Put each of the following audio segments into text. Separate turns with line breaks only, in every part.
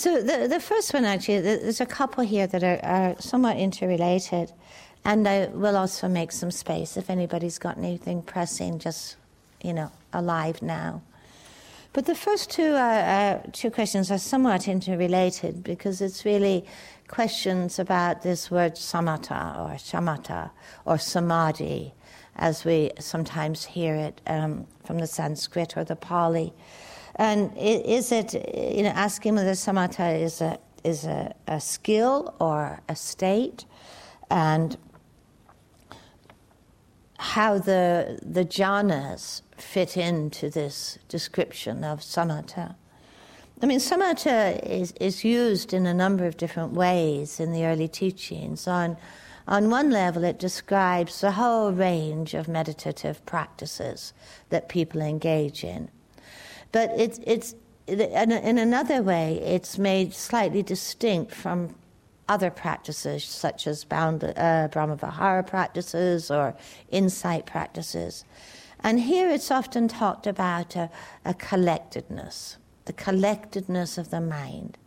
So the, the first one, actually, there's a couple here that are, are somewhat interrelated. And I will also make some space if anybody's got anything pressing, just, you know, alive now. But the first two, uh, two questions are somewhat interrelated because it's really questions about this word samatha or shamatha or samadhi, as we sometimes hear it um, from the Sanskrit or the Pali. And is it, you know, asking whether samatha is a, is a, a skill or a state, and how the, the jhanas fit into this description of samatha. I mean, samatha is, is used in a number of different ways in the early teachings. On, on one level, it describes the whole range of meditative practices that people engage in. But it's, in, in another way, it's made slightly distinct from other practices, such as bound, uh, Brahmavihara practices or insight practices. And here it's often talked about a, a collectedness, the collectedness of the mind.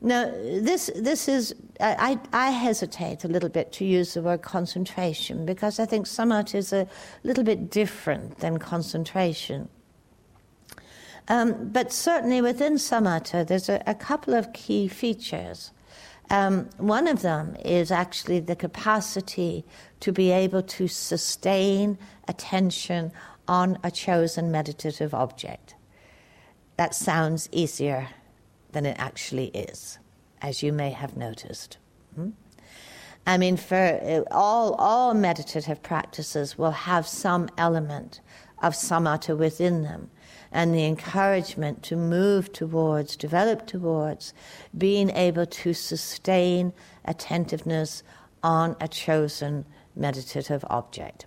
Now, this, this is, I, I hesitate a little bit to use the word concentration because I think samatha is a little bit different than concentration. Um, but certainly within samatha, there's a, a couple of key features. Um, one of them is actually the capacity to be able to sustain attention on a chosen meditative object. That sounds easier than it actually is, as you may have noticed. Hmm? I mean, for uh, all, all meditative practices will have some element of samatha within them and the encouragement to move towards, develop towards being able to sustain attentiveness on a chosen meditative object.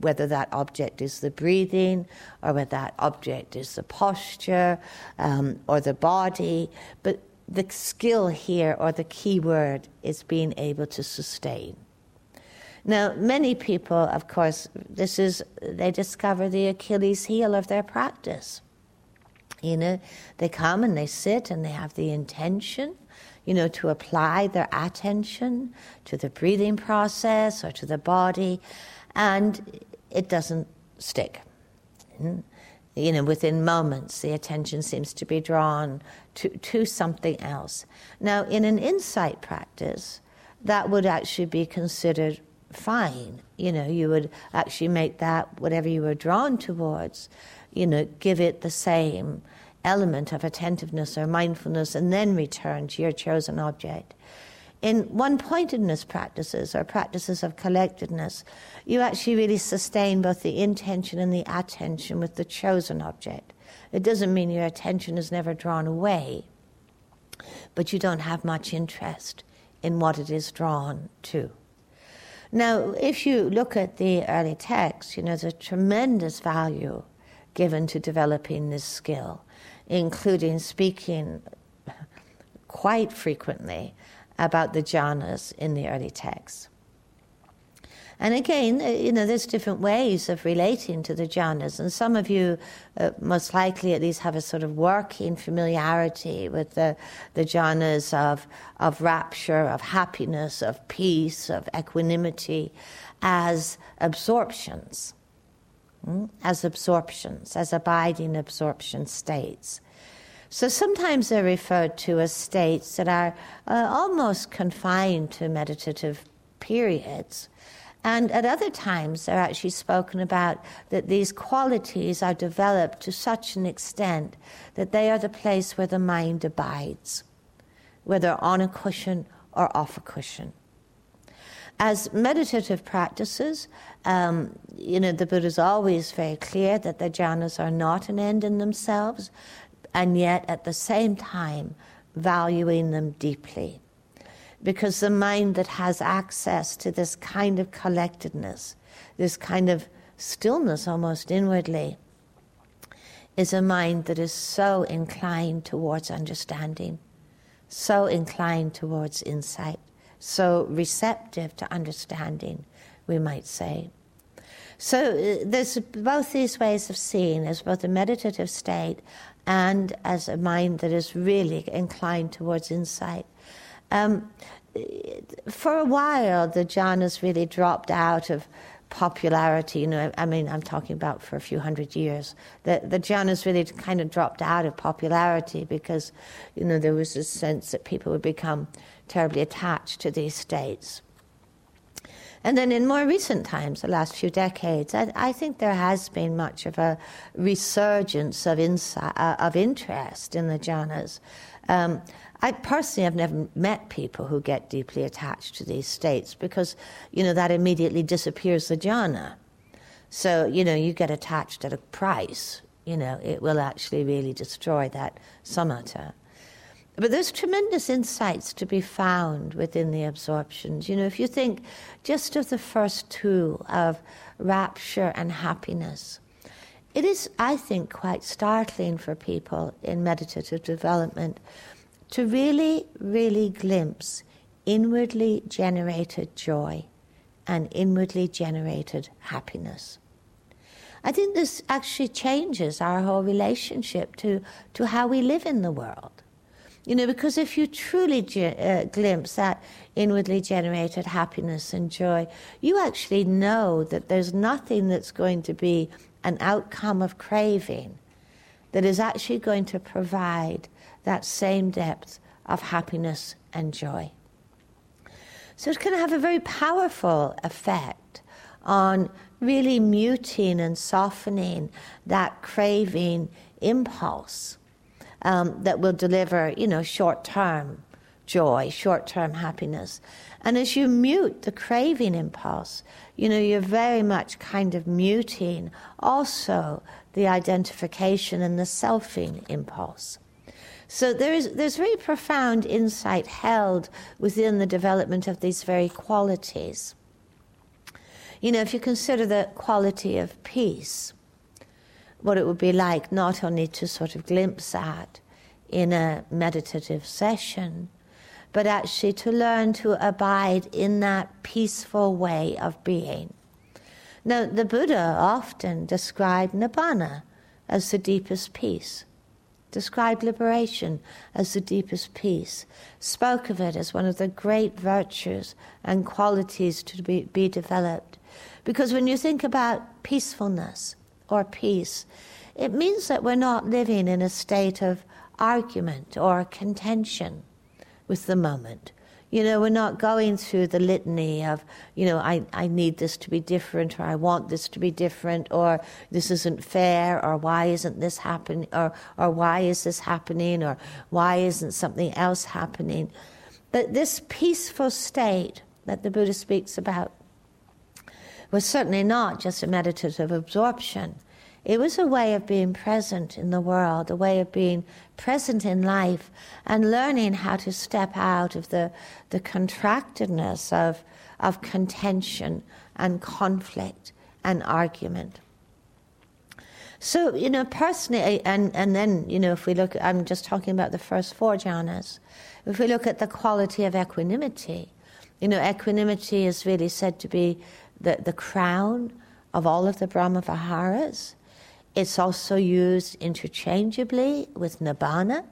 Whether that object is the breathing, or whether that object is the posture, um, or the body, but the skill here, or the key word, is being able to sustain. Now, many people, of course, this is, they discover the Achilles heel of their practice. You know, they come and they sit and they have the intention, you know, to apply their attention to the breathing process or to the body, and it doesn't stick. Hmm? You know, within moments, the attention seems to be drawn to, to something else. Now, in an insight practice, that would actually be considered fine. You know, you would actually make that whatever you were drawn towards you know, give it the same element of attentiveness or mindfulness and then return to your chosen object. In one pointedness practices or practices of collectedness, you actually really sustain both the intention and the attention with the chosen object. It doesn't mean your attention is never drawn away, but you don't have much interest in what it is drawn to. Now, if you look at the early texts, you know, there's a tremendous value given to developing this skill, including speaking quite frequently about the jhanas in the early texts. And again, uh, you know, there's different ways of relating to the jhanas, and some of you, uh, most likely at least, have a sort of working familiarity with the, the jhanas of, of rapture, of happiness, of peace, of equanimity as absorptions. Hmm, as absorptions, as abiding absorption states. So sometimes they're referred to as states that are uh, almost confined to meditative periods. And at other times, they're actually spoken about that these qualities are developed to such an extent that they are the place where the mind abides, whether on a cushion or off a cushion. As meditative practices, um, you know, the Buddha is always very clear that the jhanas are not an end in themselves, and yet at the same time valuing them deeply. Because the mind that has access to this kind of collectedness, this kind of stillness almost inwardly, is a mind that is so inclined towards understanding, so inclined towards insight so receptive to understanding, we might say. So uh, there's both these ways of seeing. There's both a meditative state and as a mind that is really inclined towards insight. Um, for a while, the jhanas really dropped out of popularity. You know, I mean, I'm talking about for a few hundred years. The the jhanas really kind of dropped out of popularity because, you know, there was this sense that people would become terribly attached to these states. And then in more recent times, the last few decades, I, I think there has been much of a resurgence of, insight, uh, of interest in the jhanas. Um, I personally have never met people who get deeply attached to these states because, you know, that immediately disappears the jhana. So, you know, you get attached at a price, you know, it will actually really destroy that samatha. But there's tremendous insights to be found within the absorptions. You know, if you think just of the first two of rapture and happiness, it is, I think, quite startling for people in meditative development to really, really glimpse inwardly generated joy and inwardly generated happiness. I think this actually changes our whole relationship to, to how we live in the world. You know, because if you truly ge- uh, glimpse that inwardly generated happiness and joy, you actually know that there's nothing that's going to be an outcome of craving that is actually going to provide that same depth of happiness and joy. So it can have a very powerful effect on really muting and softening that craving impulse um, that will deliver, you know, short term joy, short term happiness. And as you mute the craving impulse, you know, you're very much kind of muting also the identification and the selfing impulse. So there is there's very profound insight held within the development of these very qualities. You know, if you consider the quality of peace, what it would be like not only to sort of glimpse at in a meditative session, but actually to learn to abide in that peaceful way of being. Now, the Buddha often described nibbana as the deepest peace described liberation as the deepest peace, spoke of it as one of the great virtues and qualities to be, be developed. Because when you think about peacefulness or peace, it means that we're not living in a state of argument or contention with the moment. You know, we're not going through the litany of, you know, I, I need this to be different, or I want this to be different, or this isn't fair, or why isn't this happening, or, or why is this happening, or why isn't something else happening. But this peaceful state that the Buddha speaks about was certainly not just a meditative absorption. It was a way of being present in the world, a way of being present in life, and learning how to step out of the, the contractedness of, of contention and conflict and argument. So, you know, personally, and, and then, you know, if we look, I'm just talking about the first four jhanas. If we look at the quality of equanimity, you know, equanimity is really said to be the, the crown of all of the Brahma Viharas. It's also used interchangeably with nibbana,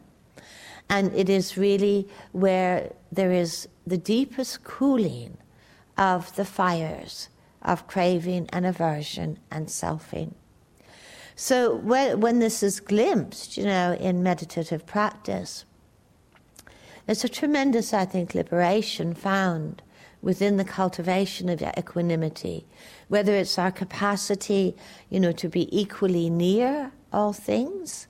and it is really where there is the deepest cooling of the fires of craving and aversion and selfing. So when, when this is glimpsed, you know, in meditative practice, there's a tremendous, I think, liberation found within the cultivation of equanimity, whether it's our capacity, you know, to be equally near all things,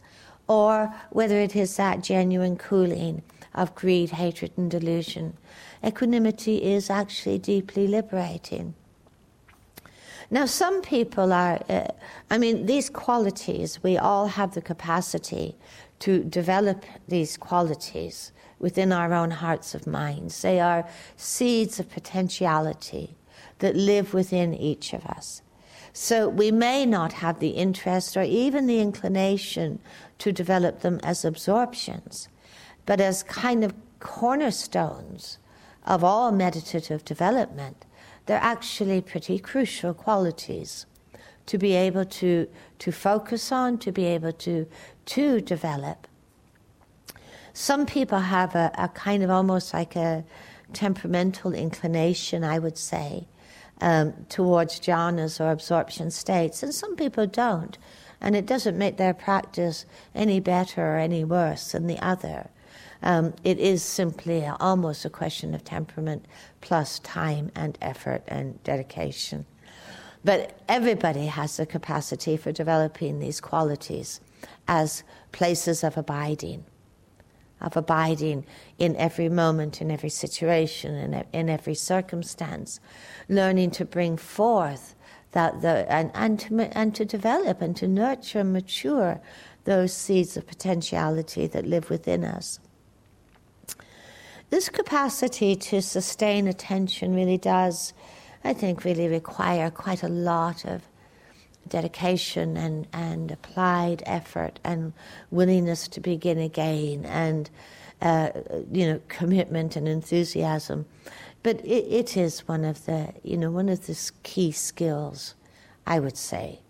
or whether it is that genuine cooling of greed, hatred, and delusion. Equanimity is actually deeply liberating. Now, some people are, uh, I mean, these qualities, we all have the capacity to develop these qualities within our own hearts of minds. They are seeds of potentiality that live within each of us. So we may not have the interest or even the inclination to develop them as absorptions, but as kind of cornerstones of all meditative development, they're actually pretty crucial qualities to be able to, to focus on, to be able to, to develop. Some people have a, a kind of almost like a temperamental inclination, I would say, um, towards jhanas or absorption states, and some people don't. And it doesn't make their practice any better or any worse than the other. Um, it is simply almost a question of temperament plus time and effort and dedication. But everybody has the capacity for developing these qualities as places of abiding, of abiding in every moment, in every situation, in, in every circumstance, learning to bring forth that the, and, and, to, and to develop and to nurture and mature those seeds of potentiality that live within us. This capacity to sustain attention really does, I think, really require quite a lot of dedication and, and applied effort and willingness to begin again and uh, you know commitment and enthusiasm. But it, it is one of the you know one of the key skills, I would say,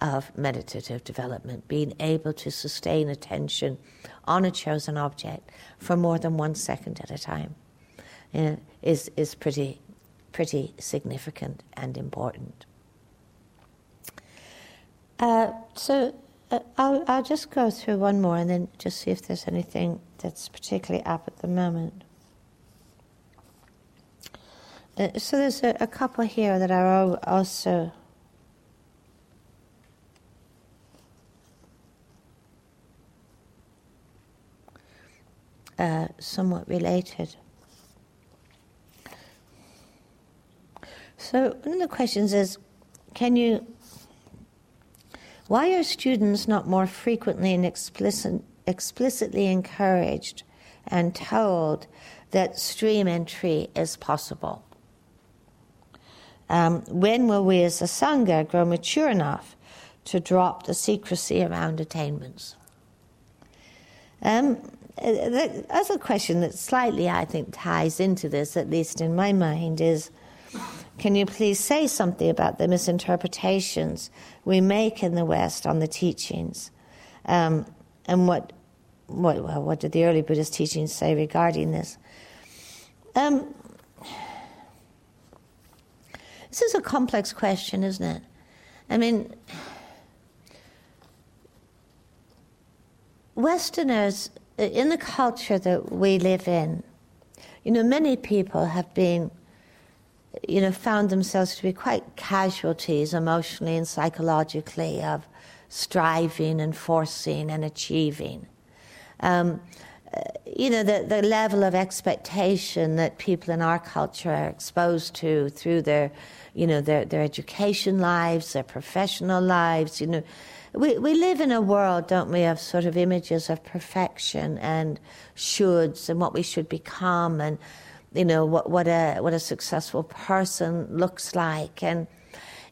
of meditative development, being able to sustain attention on a chosen object for more than one second at a time you know, is, is pretty, pretty significant and important. Uh, so uh, I'll, I'll just go through one more and then just see if there's anything that's particularly up at the moment. Uh, so there's a, a couple here that are also uh, somewhat related. So, one of the questions is can you, why are students not more frequently and explicit, explicitly encouraged and told that stream entry is possible? Um, when will we as a Sangha grow mature enough to drop the secrecy around attainments? Um, the other question that slightly, I think, ties into this, at least in my mind, is can you please say something about the misinterpretations we make in the West on the teachings? Um, and what, what, well, what did the early Buddhist teachings say regarding this? Um, this is a complex question, isn't it? I mean, Westerners in the culture that we live in, you know, many people have been, you know, found themselves to be quite casualties emotionally and psychologically of striving and forcing and achieving. Um, uh, you know, the, the level of expectation that people in our culture are exposed to through their, you know, their, their education lives, their professional lives, you know, we, we live in a world, don't we, of sort of images of perfection and shoulds and what we should become and, you know, what, what, a, what a successful person looks like. And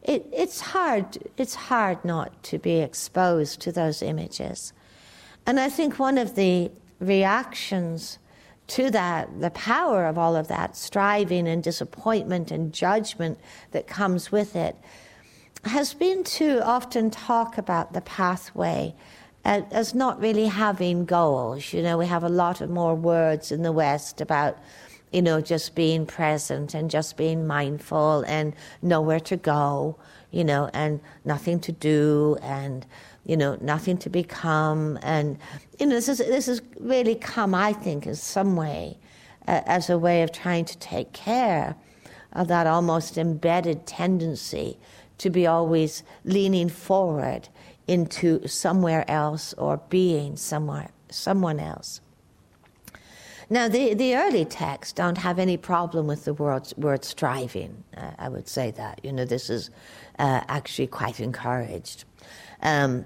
it, it's, hard, it's hard not to be exposed to those images. And I think one of the reactions to that, the power of all of that striving and disappointment and judgment that comes with it, has been to often talk about the pathway as not really having goals. You know, we have a lot of more words in the West about, you know, just being present and just being mindful and nowhere to go, you know, and nothing to do and, you know, nothing to become. And, you know, this, is, this has really come, I think, in some way uh, as a way of trying to take care of that almost embedded tendency to be always leaning forward into somewhere else or being somewhere, someone else. Now, the, the early texts don't have any problem with the word, word striving. Uh, I would say that. You know, this is uh, actually quite encouraged. Um,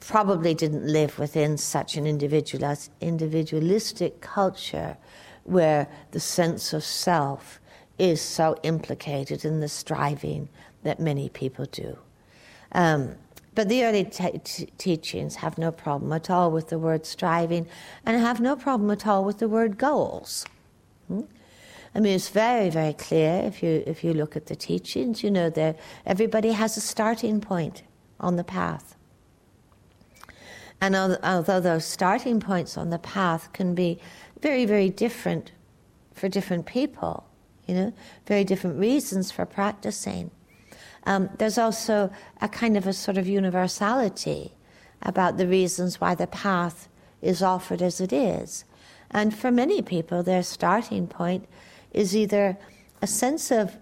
probably didn't live within such an individualistic culture where the sense of self is so implicated in the striving that many people do. Um, but the early t- t- teachings have no problem at all with the word striving and have no problem at all with the word goals. Hmm? I mean, it's very, very clear if you if you look at the teachings. You know, that everybody has a starting point on the path, and although those starting points on the path can be very, very different for different people, you know, very different reasons for practicing. Um, there's also a kind of a sort of universality about the reasons why the path is offered as it is. And for many people, their starting point is either a sense of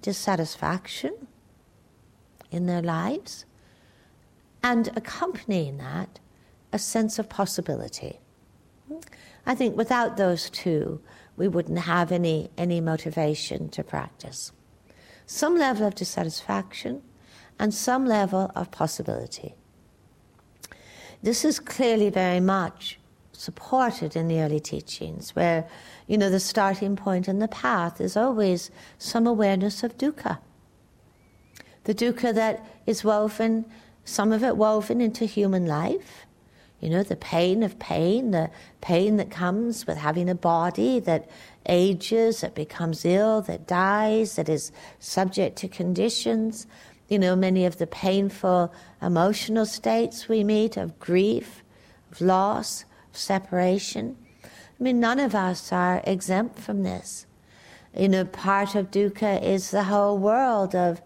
dissatisfaction in their lives, and accompanying that, a sense of possibility. I think without those two, we wouldn't have any, any motivation to practice. Some level of dissatisfaction and some level of possibility. This is clearly very much supported in the early teachings, where, you know, the starting point and the path is always some awareness of dukkha. The dukkha that is woven, some of it woven into human life, you know, the pain of pain, the pain that comes with having a body that ages, that becomes ill, that dies, that is subject to conditions. You know, many of the painful emotional states we meet of grief, of loss, of separation. I mean, none of us are exempt from this. You know, part of dukkha is the whole world of,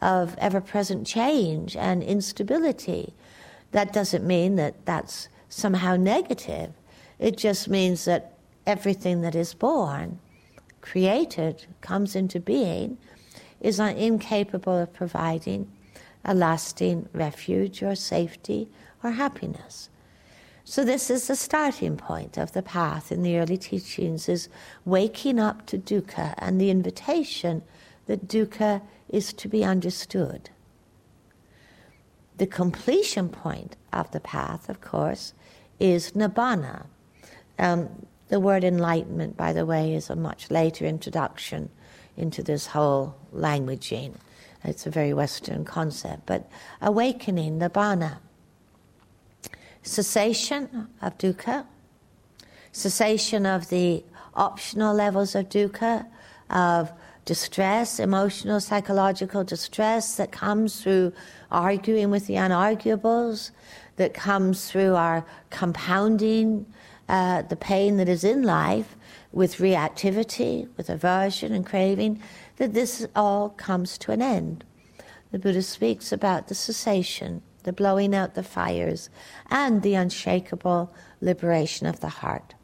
of ever present change and instability that doesn't mean that that's somehow negative. It just means that everything that is born, created, comes into being, is incapable of providing a lasting refuge or safety or happiness. So this is the starting point of the path in the early teachings is waking up to dukkha and the invitation that dukkha is to be understood. The completion point of the path, of course, is nibbana. Um, the word enlightenment, by the way, is a much later introduction into this whole languaging. It's a very Western concept, but awakening, nibbana, cessation of dukkha, cessation of the optional levels of dukkha, of distress, emotional, psychological distress that comes through arguing with the unarguables, that comes through our compounding uh, the pain that is in life with reactivity, with aversion and craving, that this all comes to an end. The Buddha speaks about the cessation, the blowing out the fires, and the unshakable liberation of the heart.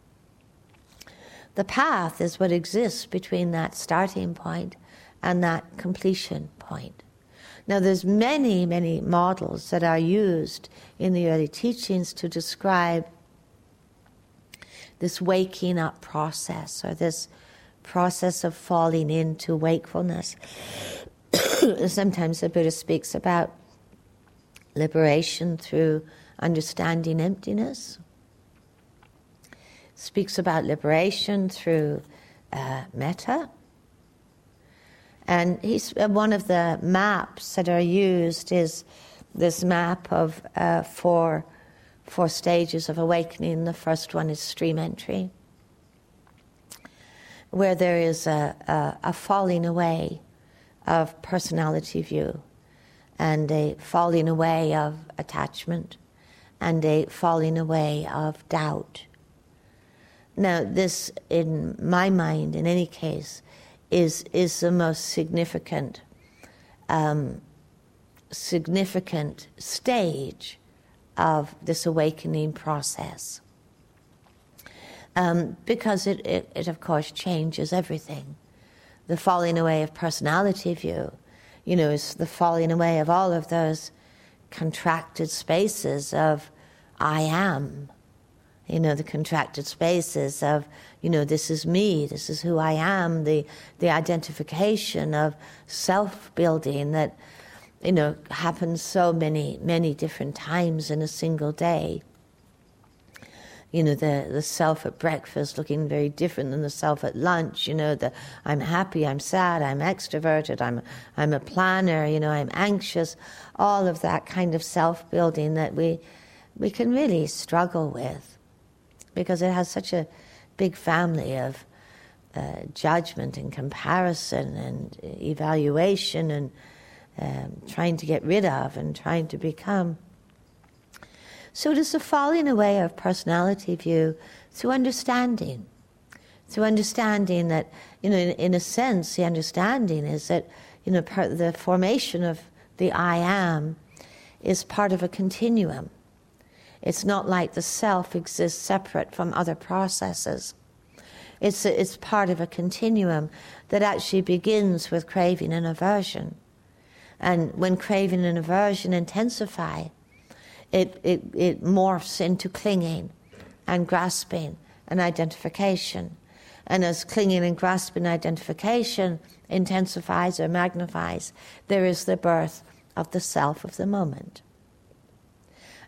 The path is what exists between that starting point and that completion point. Now, there's many, many models that are used in the early teachings to describe this waking up process or this process of falling into wakefulness. Sometimes the Buddha speaks about liberation through understanding emptiness, speaks about liberation through uh, metta, and he's uh, one of the maps that are used is this map of uh, four four stages of awakening. The first one is stream entry, where there is a, a, a falling away of personality view, and a falling away of attachment, and a falling away of doubt. Now, this, in my mind, in any case, is is the most significant um, significant stage of this awakening process. Um, because it, it, it, of course, changes everything. The falling away of personality view, you know, is the falling away of all of those contracted spaces of I am, you know, the contracted spaces of, you know, this is me, this is who I am, the, the identification of self building that, you know, happens so many, many different times in a single day. You know, the, the self at breakfast looking very different than the self at lunch. You know, the I'm happy, I'm sad, I'm extroverted, I'm, I'm a planner, you know, I'm anxious. All of that kind of self building that we, we can really struggle with because it has such a big family of uh, judgment and comparison and evaluation and um, trying to get rid of and trying to become. So it is a falling away of personality view through understanding. Through understanding that, you know, in, in a sense, the understanding is that, you know, the formation of the I am is part of a continuum. It's not like the self exists separate from other processes. It's, it's part of a continuum that actually begins with craving and aversion. And when craving and aversion intensify, it, it, it morphs into clinging and grasping and identification. And as clinging and grasping identification intensifies or magnifies, there is the birth of the self of the moment.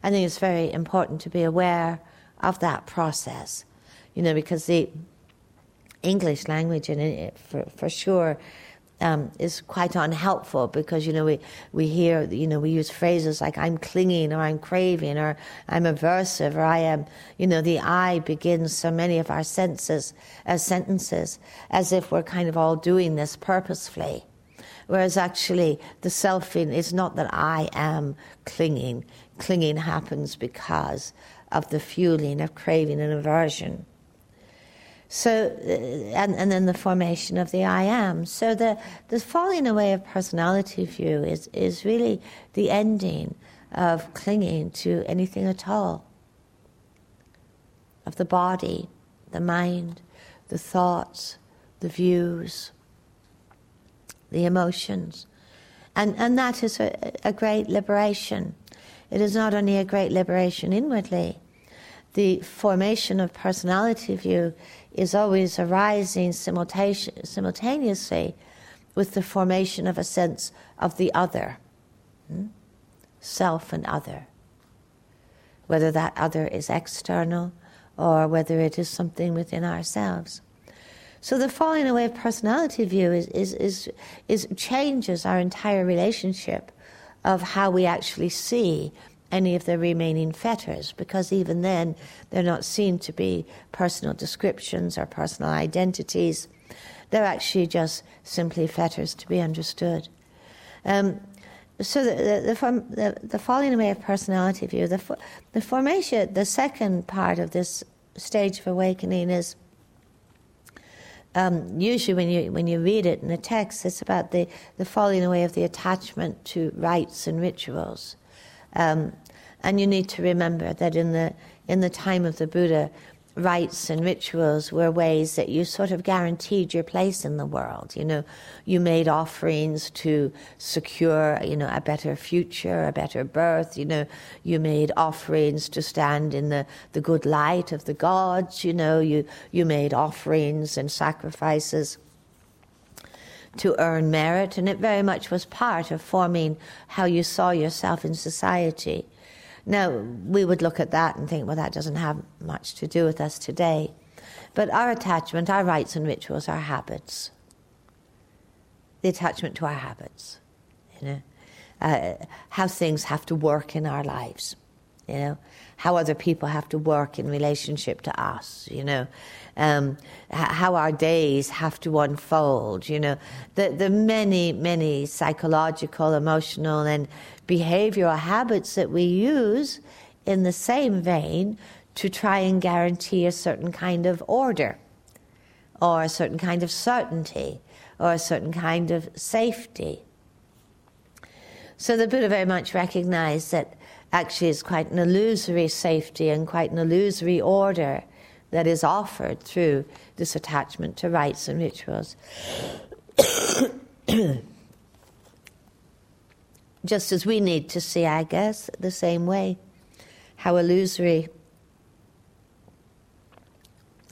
I think it's very important to be aware of that process, you know, because the English language, for, for sure, um, is quite unhelpful because you know we we hear you know we use phrases like I'm clinging or I'm craving or I'm aversive or I am you know the I begins so many of our senses as sentences as if we're kind of all doing this purposefully, whereas actually the selfing is not that I am clinging. Clinging happens because of the fueling of craving and aversion. So, uh, and, and then the formation of the I am. So the, the falling away of personality view is, is really the ending of clinging to anything at all, of the body, the mind, the thoughts, the views, the emotions. And, and that is a, a great liberation. It is not only a great liberation inwardly, the formation of personality view is always arising simultaneously with the formation of a sense of the other, hmm? self and other. Whether that other is external or whether it is something within ourselves. So the falling away of personality view is, is, is, is changes our entire relationship of how we actually see any of the remaining fetters, because even then they're not seen to be personal descriptions or personal identities. They're actually just simply fetters to be understood. Um, so the the, the, the, the, falling away of personality view, the, the formation, the second part of this stage of awakening is um, usually when you when you read it in the text, it's about the, the falling away of the attachment to rites and rituals. Um, and you need to remember that in the, in the time of the Buddha, rites and rituals were ways that you sort of guaranteed your place in the world. You know, you made offerings to secure, you know, a better future, a better birth. You know, you made offerings to stand in the, the good light of the gods. You know, you, you made offerings and sacrifices to earn merit, and it very much was part of forming how you saw yourself in society. Now, we would look at that and think, well, that doesn't have much to do with us today. But our attachment, our rites and rituals, our habits, the attachment to our habits, you know, uh, how things have to work in our lives, you know, how other people have to work in relationship to us, you know, um, how our days have to unfold, you know, the, the many, many psychological, emotional, and behavioral habits that we use in the same vein to try and guarantee a certain kind of order or a certain kind of certainty or a certain kind of safety. So the Buddha very much recognized that actually it's quite an illusory safety and quite an illusory order that is offered through this attachment to rites and rituals. Just as we need to see, I guess, the same way, how illusory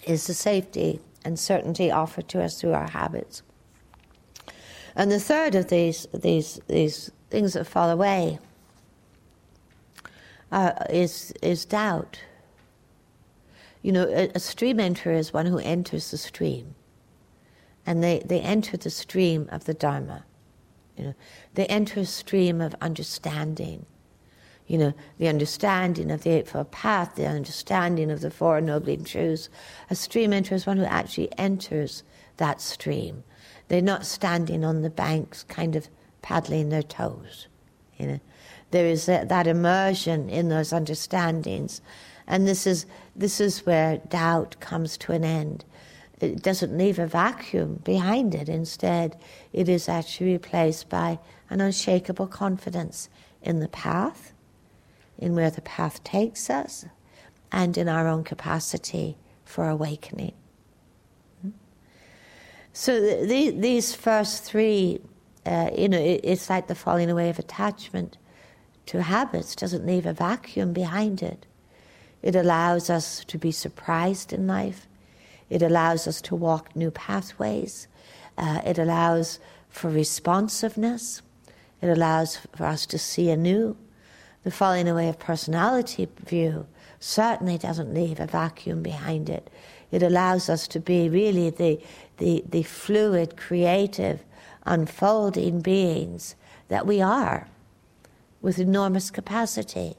is the safety and certainty offered to us through our habits. And the third of these, these, these things that fall away uh, is, is doubt. You know, a, a stream enterer is one who enters the stream. And they, they enter the stream of the Dharma. You know, they enter a stream of understanding. You know, the understanding of the Eightfold Path, the understanding of the Four Noble Truths. A stream enterer is one who actually enters that stream. They're not standing on the banks, kind of paddling their toes. You know, there is that, that immersion in those understandings, and this is this is where doubt comes to an end. It doesn't leave a vacuum behind it. Instead, it is actually replaced by an unshakable confidence in the path, in where the path takes us, and in our own capacity for awakening. So the, these first three, uh, you know, it, it's like the falling away of attachment to habits doesn't leave a vacuum behind it. It allows us to be surprised in life. It allows us to walk new pathways. Uh, it allows for responsiveness. It allows for us to see anew. The falling away of personality view certainly doesn't leave a vacuum behind it. It allows us to be really the, the, the fluid, creative, unfolding beings that we are with enormous capacity.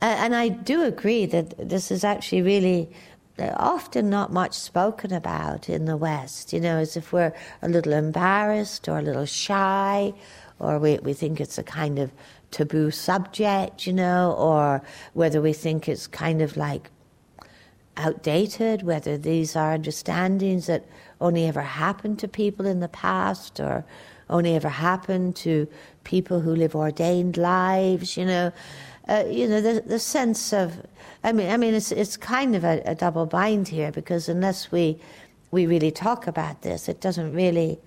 And I do agree that this is actually really uh, often not much spoken about in the West, you know, as if we're a little embarrassed or a little shy, or we, we think it's a kind of taboo subject, you know, or whether we think it's kind of like outdated, whether these are understandings that only ever happened to people in the past or only ever happened to people who live ordained lives, you know. Uh, you know, the, the sense of, I mean, I mean, it's, it's kind of a, a double bind here because unless we, we really talk about this, it doesn't really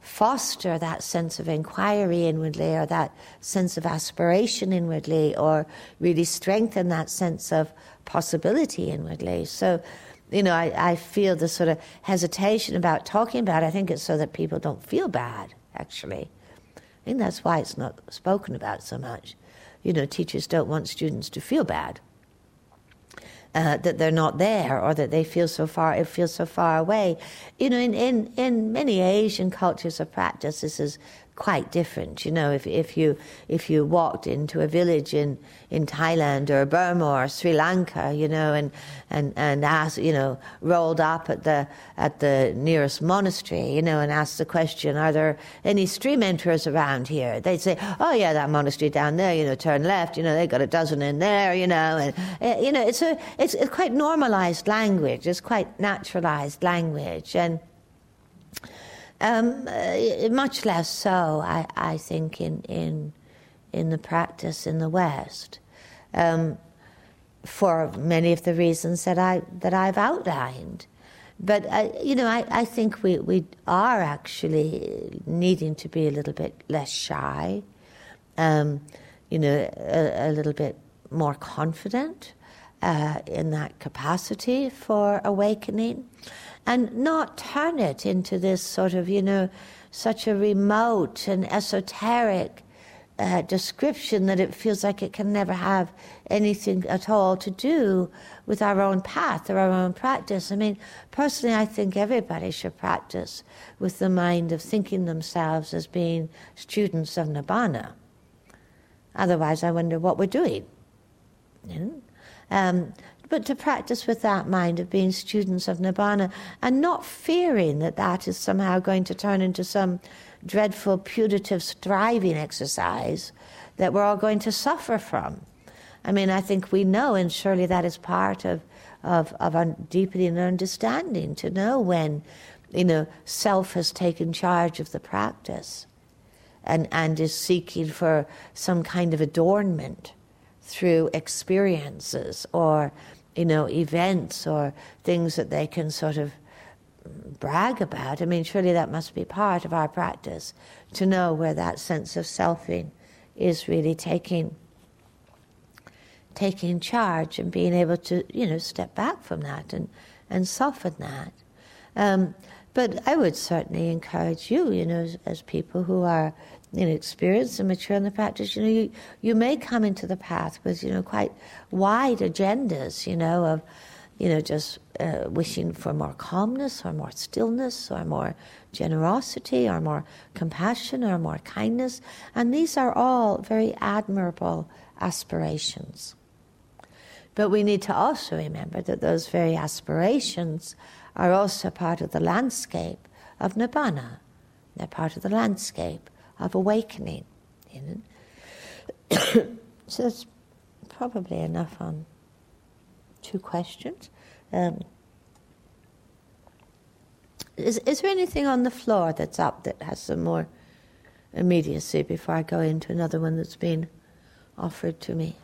foster that sense of inquiry inwardly or that sense of aspiration inwardly or really strengthen that sense of possibility inwardly. So, you know, I, I feel the sort of hesitation about talking about it. I think it's so that people don't feel bad, actually. I think that's why it's not spoken about so much. You know, teachers don't want students to feel bad uh, that they're not there or that they feel so far it feels so far away. You know, in, in, in many Asian cultures of practice, this is quite different. You know, if, if you if you walked into a village in, in Thailand or Burma or Sri Lanka, you know, and and and asked, you know, rolled up at the at the nearest monastery, you know, and asked the question, "Are there any stream enterers around here?" They'd say, "Oh yeah, that monastery down there. You know, turn left. You know, they've got a dozen in there. You know, and uh, you know, it's a it's, it's quite normalized language. It's quite naturalized language, and um, uh, much less so, I, I think, in, in, in the practice in the West, um, for many of the reasons that, I, that I've outlined. But, uh, you know, I, I think we, we are actually needing to be a little bit less shy, um, you know, a, a, little bit more confident uh, in that capacity for awakening and not turn it into this sort of, you know, such a remote and esoteric uh, description that it feels like it can never have anything at all to do with our own path or our own practice. I mean, personally, I think everybody should practice with the mind of thinking themselves as being students of Nibbana. Otherwise, I wonder what we're doing. You know? Um, but to practice with that mind of being students of Nibbana and not fearing that that is somehow going to turn into some dreadful putative striving exercise that we're all going to suffer from. I mean, I think we know, and surely that is part of, of, of our deepening understanding to know when, you know, self has taken charge of the practice and, and is seeking for some kind of adornment through experiences or you know, events or things that they can sort of brag about. I mean, surely that must be part of our practice to know where that sense of selfing is really taking taking charge and being able to, you know, step back from that and, and soften that. Um, but I would certainly encourage you, you know, as, as people who are you know, experienced and mature in the practice, you know, you, you may come into the path with, you know, quite wide agendas, you know, of, you know, just uh, wishing for more calmness or more stillness or more generosity or more compassion or more kindness. And these are all very admirable aspirations. But we need to also remember that those very aspirations are also part of the landscape of nibbana. They're part of the landscape of awakening. You know? so that's probably enough on two questions. Um, is, is there anything on the floor that's up that has some more immediacy before I go into another one that's been offered to me?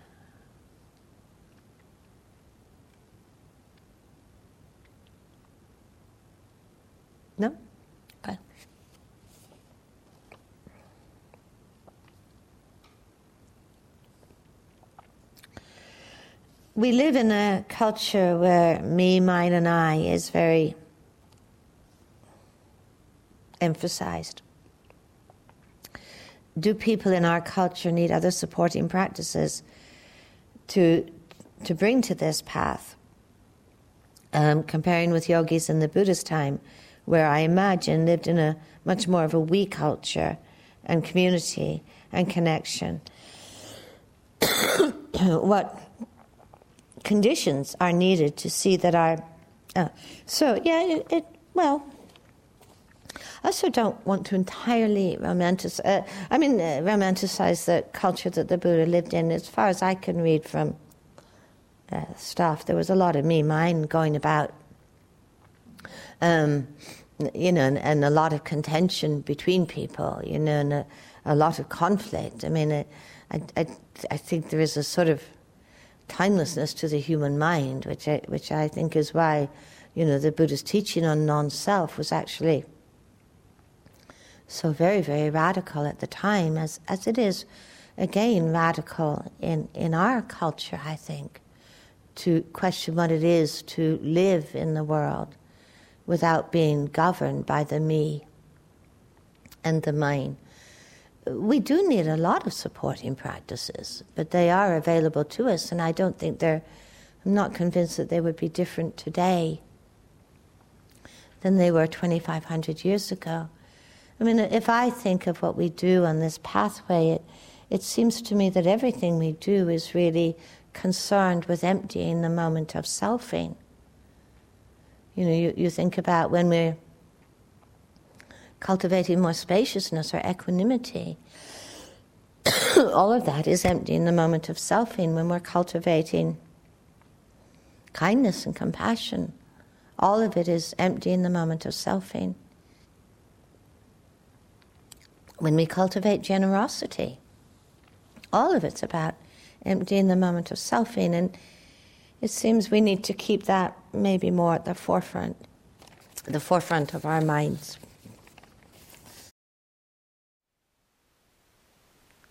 No? Okay. We live in a culture where me, mine, and I is very emphasized. Do people in our culture need other supporting practices to, to bring to this path? Um, comparing with yogis in the Buddhist time, where I imagine lived in a much more of a we culture and community and connection. what conditions are needed to see that our. Uh, so, yeah, it, it, well, I also don't want to entirely romanticize. Uh, I mean, uh, romanticize the culture that the Buddha lived in. As far as I can read from uh, stuff, there was a lot of me, mine going about. Um, you know, and, and, a lot of contention between people, you know, and a, a lot of conflict. I mean, I, I, I think there is a sort of timelessness to the human mind, which I, which I think is why, you know, the Buddha's teaching on non-self was actually so very, very radical at the time, as, as it is, again, radical in, in our culture, I think, to question what it is to live in the world without being governed by the me and the mine. We do need a lot of supporting practices, but they are available to us, and I don't think they're, I'm not convinced that they would be different today than they were 2,500 years ago. I mean, if I think of what we do on this pathway, it, it seems to me that everything we do is really concerned with emptying the moment of selfing. You know, you, you think about when we're cultivating more spaciousness or equanimity. All of that is empty in the moment of selfing when we're cultivating kindness and compassion. All of it is empty in the moment of selfing when we cultivate generosity. All of it's about emptying the moment of selfing, and it seems we need to keep that maybe more at the forefront, the forefront of our minds.